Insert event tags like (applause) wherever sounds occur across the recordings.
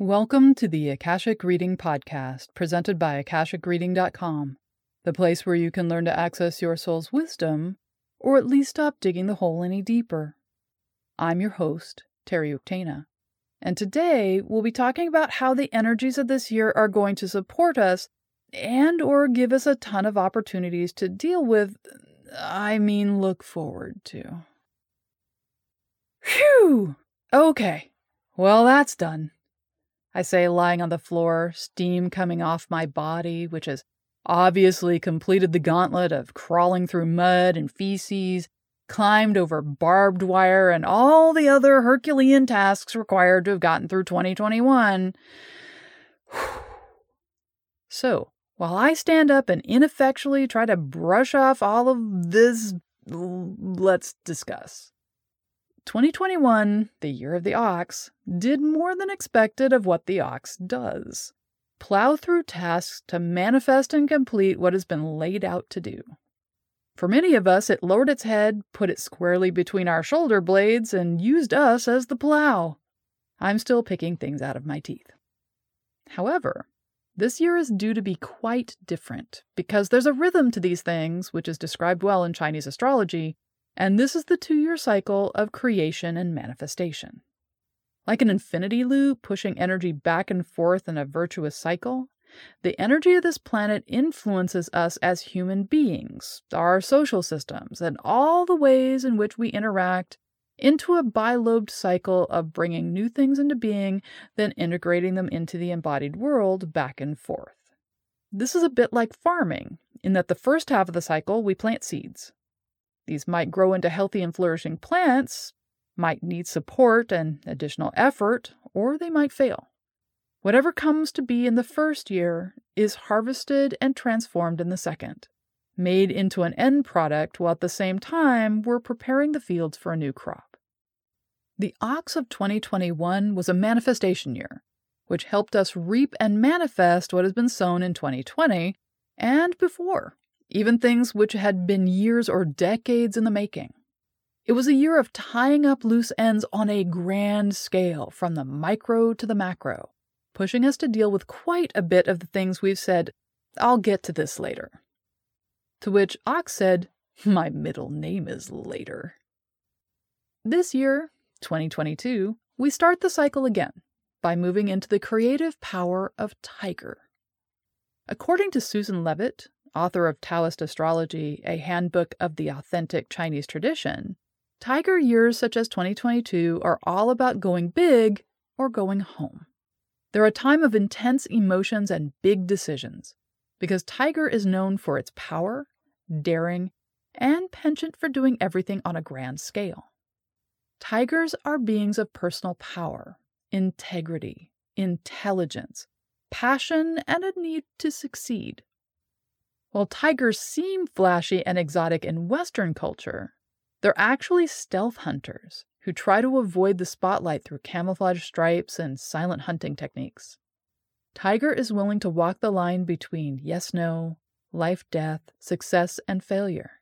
Welcome to the Akashic Reading Podcast, presented by AkashicReading.com, the place where you can learn to access your soul's wisdom, or at least stop digging the hole any deeper. I'm your host, Terry Uktana, and today we'll be talking about how the energies of this year are going to support us and or give us a ton of opportunities to deal with, I mean, look forward to. Phew! Okay, well, that's done. I say, lying on the floor, steam coming off my body, which has obviously completed the gauntlet of crawling through mud and feces, climbed over barbed wire, and all the other Herculean tasks required to have gotten through 2021. (sighs) so, while I stand up and ineffectually try to brush off all of this, let's discuss. 2021, the year of the ox, did more than expected of what the ox does plow through tasks to manifest and complete what has been laid out to do. For many of us, it lowered its head, put it squarely between our shoulder blades, and used us as the plow. I'm still picking things out of my teeth. However, this year is due to be quite different because there's a rhythm to these things, which is described well in Chinese astrology, and this is the two year cycle of creation and manifestation. Like an infinity loop pushing energy back and forth in a virtuous cycle, the energy of this planet influences us as human beings, our social systems, and all the ways in which we interact into a bilobed cycle of bringing new things into being, then integrating them into the embodied world back and forth. This is a bit like farming, in that the first half of the cycle we plant seeds. These might grow into healthy and flourishing plants, might need support and additional effort, or they might fail. Whatever comes to be in the first year is harvested and transformed in the second, made into an end product while at the same time we're preparing the fields for a new crop. The ox of 2021 was a manifestation year, which helped us reap and manifest what has been sown in 2020 and before even things which had been years or decades in the making. It was a year of tying up loose ends on a grand scale, from the micro to the macro, pushing us to deal with quite a bit of the things we've said, I'll get to this later. To which Ox said, My middle name is later. This year, 2022, we start the cycle again by moving into the creative power of Tiger. According to Susan Levitt, author of Taoist Astrology, a handbook of the authentic Chinese tradition, Tiger years such as 2022 are all about going big or going home. They're a time of intense emotions and big decisions because Tiger is known for its power, daring, and penchant for doing everything on a grand scale. Tigers are beings of personal power, integrity, intelligence, passion, and a need to succeed. While tigers seem flashy and exotic in Western culture, they're actually stealth hunters who try to avoid the spotlight through camouflage stripes and silent hunting techniques. Tiger is willing to walk the line between yes no, life death, success, and failure.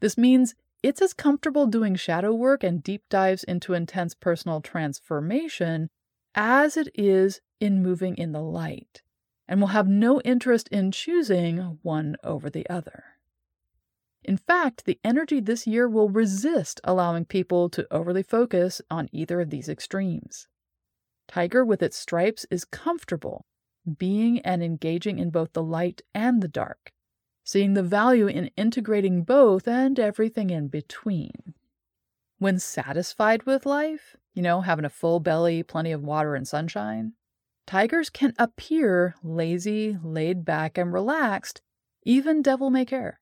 This means it's as comfortable doing shadow work and deep dives into intense personal transformation as it is in moving in the light and will have no interest in choosing one over the other. In fact, the energy this year will resist allowing people to overly focus on either of these extremes. Tiger, with its stripes, is comfortable being and engaging in both the light and the dark, seeing the value in integrating both and everything in between. When satisfied with life, you know, having a full belly, plenty of water, and sunshine, tigers can appear lazy, laid back, and relaxed, even devil may care.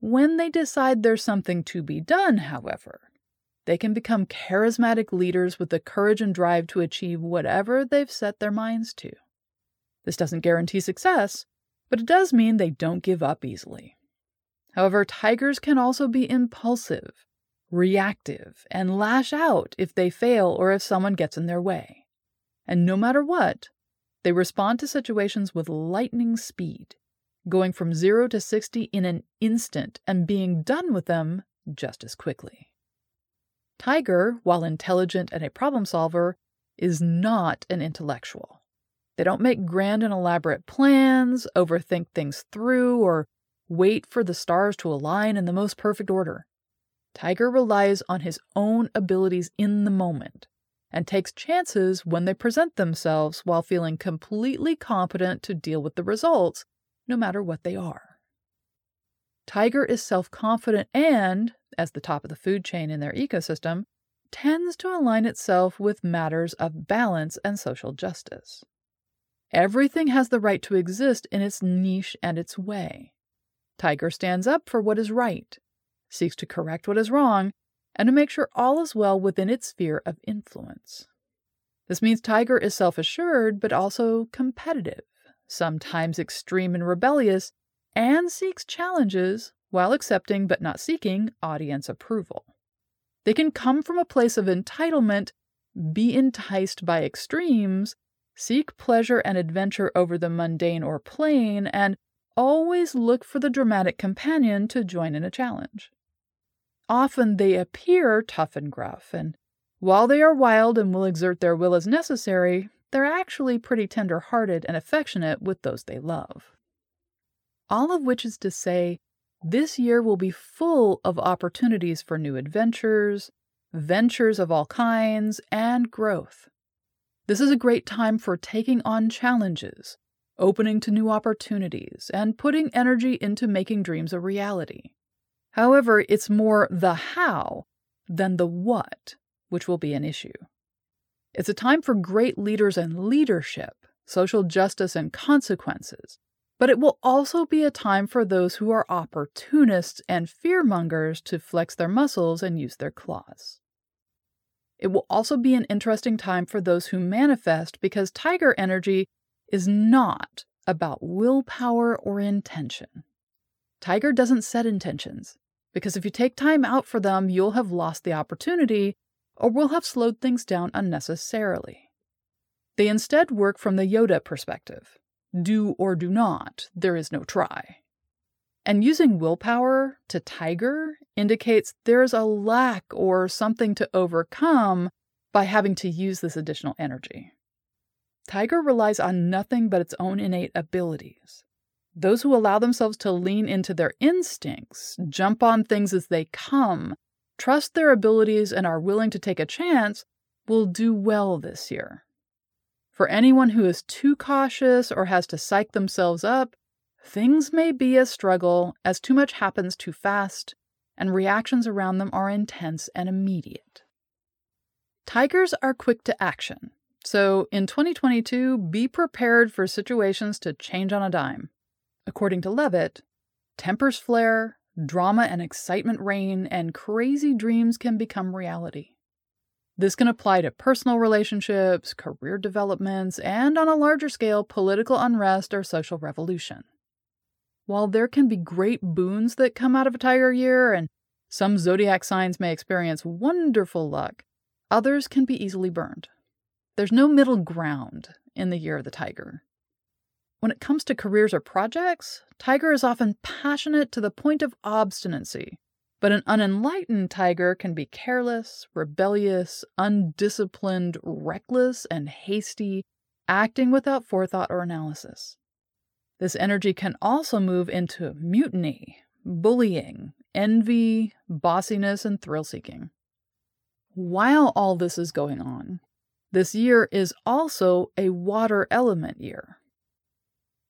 When they decide there's something to be done, however, they can become charismatic leaders with the courage and drive to achieve whatever they've set their minds to. This doesn't guarantee success, but it does mean they don't give up easily. However, tigers can also be impulsive, reactive, and lash out if they fail or if someone gets in their way. And no matter what, they respond to situations with lightning speed, going from 0 to 60 in an instant and being done with them just as quickly. Tiger, while intelligent and a problem solver, is not an intellectual. They don't make grand and elaborate plans, overthink things through, or wait for the stars to align in the most perfect order. Tiger relies on his own abilities in the moment and takes chances when they present themselves while feeling completely competent to deal with the results, no matter what they are. Tiger is self confident and, as the top of the food chain in their ecosystem, tends to align itself with matters of balance and social justice. Everything has the right to exist in its niche and its way. Tiger stands up for what is right, seeks to correct what is wrong, and to make sure all is well within its sphere of influence. This means Tiger is self assured but also competitive, sometimes extreme and rebellious, and seeks challenges while accepting but not seeking audience approval. They can come from a place of entitlement, be enticed by extremes, seek pleasure and adventure over the mundane or plain, and always look for the dramatic companion to join in a challenge. Often they appear tough and gruff, and while they are wild and will exert their will as necessary, they're actually pretty tender hearted and affectionate with those they love. All of which is to say, this year will be full of opportunities for new adventures, ventures of all kinds, and growth. This is a great time for taking on challenges, opening to new opportunities, and putting energy into making dreams a reality. However, it's more the how than the what which will be an issue. It's a time for great leaders and leadership, social justice and consequences, but it will also be a time for those who are opportunists and fearmongers to flex their muscles and use their claws. It will also be an interesting time for those who manifest because tiger energy is not about willpower or intention. Tiger doesn't set intentions, because if you take time out for them, you'll have lost the opportunity or will have slowed things down unnecessarily. They instead work from the Yoda perspective do or do not, there is no try. And using willpower to tiger indicates there's a lack or something to overcome by having to use this additional energy. Tiger relies on nothing but its own innate abilities. Those who allow themselves to lean into their instincts, jump on things as they come, trust their abilities, and are willing to take a chance will do well this year. For anyone who is too cautious or has to psych themselves up, things may be a struggle as too much happens too fast and reactions around them are intense and immediate. Tigers are quick to action, so in 2022, be prepared for situations to change on a dime. According to Levitt, tempers flare, drama and excitement reign, and crazy dreams can become reality. This can apply to personal relationships, career developments, and on a larger scale, political unrest or social revolution. While there can be great boons that come out of a tiger year, and some zodiac signs may experience wonderful luck, others can be easily burned. There's no middle ground in the year of the tiger. When it comes to careers or projects, Tiger is often passionate to the point of obstinacy, but an unenlightened tiger can be careless, rebellious, undisciplined, reckless, and hasty, acting without forethought or analysis. This energy can also move into mutiny, bullying, envy, bossiness, and thrill seeking. While all this is going on, this year is also a water element year.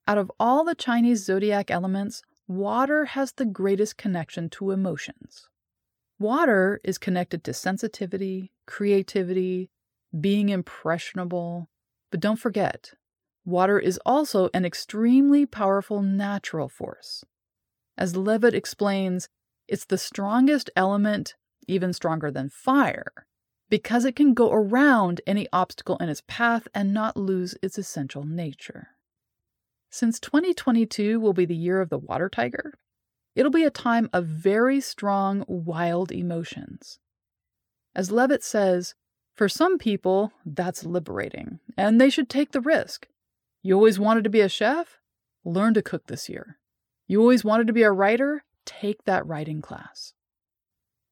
Out of all the Chinese zodiac elements, water has the greatest connection to emotions. Water is connected to sensitivity, creativity, being impressionable. But don't forget, water is also an extremely powerful natural force. As Levitt explains, it's the strongest element, even stronger than fire, because it can go around any obstacle in its path and not lose its essential nature. Since 2022 will be the year of the water tiger, it'll be a time of very strong, wild emotions. As Levitt says, for some people, that's liberating, and they should take the risk. You always wanted to be a chef? Learn to cook this year. You always wanted to be a writer? Take that writing class.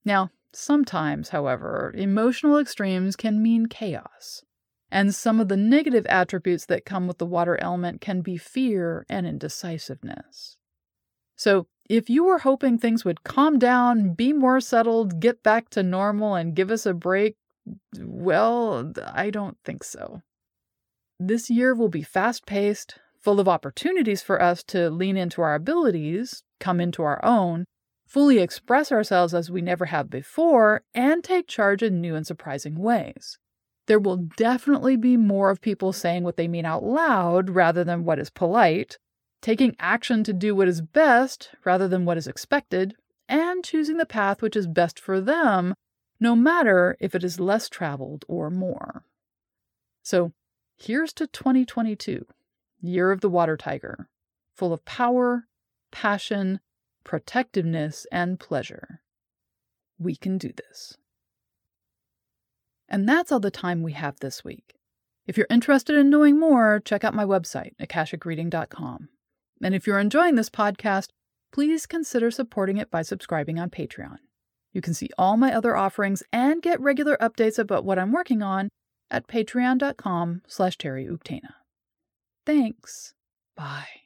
Now, sometimes, however, emotional extremes can mean chaos And some of the negative attributes that come with the water element can be fear and indecisiveness. So, if you were hoping things would calm down, be more settled, get back to normal, and give us a break, well, I don't think so. This year will be fast paced, full of opportunities for us to lean into our abilities, come into our own, fully express ourselves as we never have before, and take charge in new and surprising ways. There will definitely be more of people saying what they mean out loud rather than what is polite, taking action to do what is best rather than what is expected, and choosing the path which is best for them, no matter if it is less traveled or more. So, here's to 2022, Year of the Water Tiger, full of power, passion, protectiveness, and pleasure. We can do this. And that's all the time we have this week. If you're interested in knowing more, check out my website, akashicreading.com. And if you're enjoying this podcast, please consider supporting it by subscribing on Patreon. You can see all my other offerings and get regular updates about what I'm working on at patreon.com slash Thanks. Bye.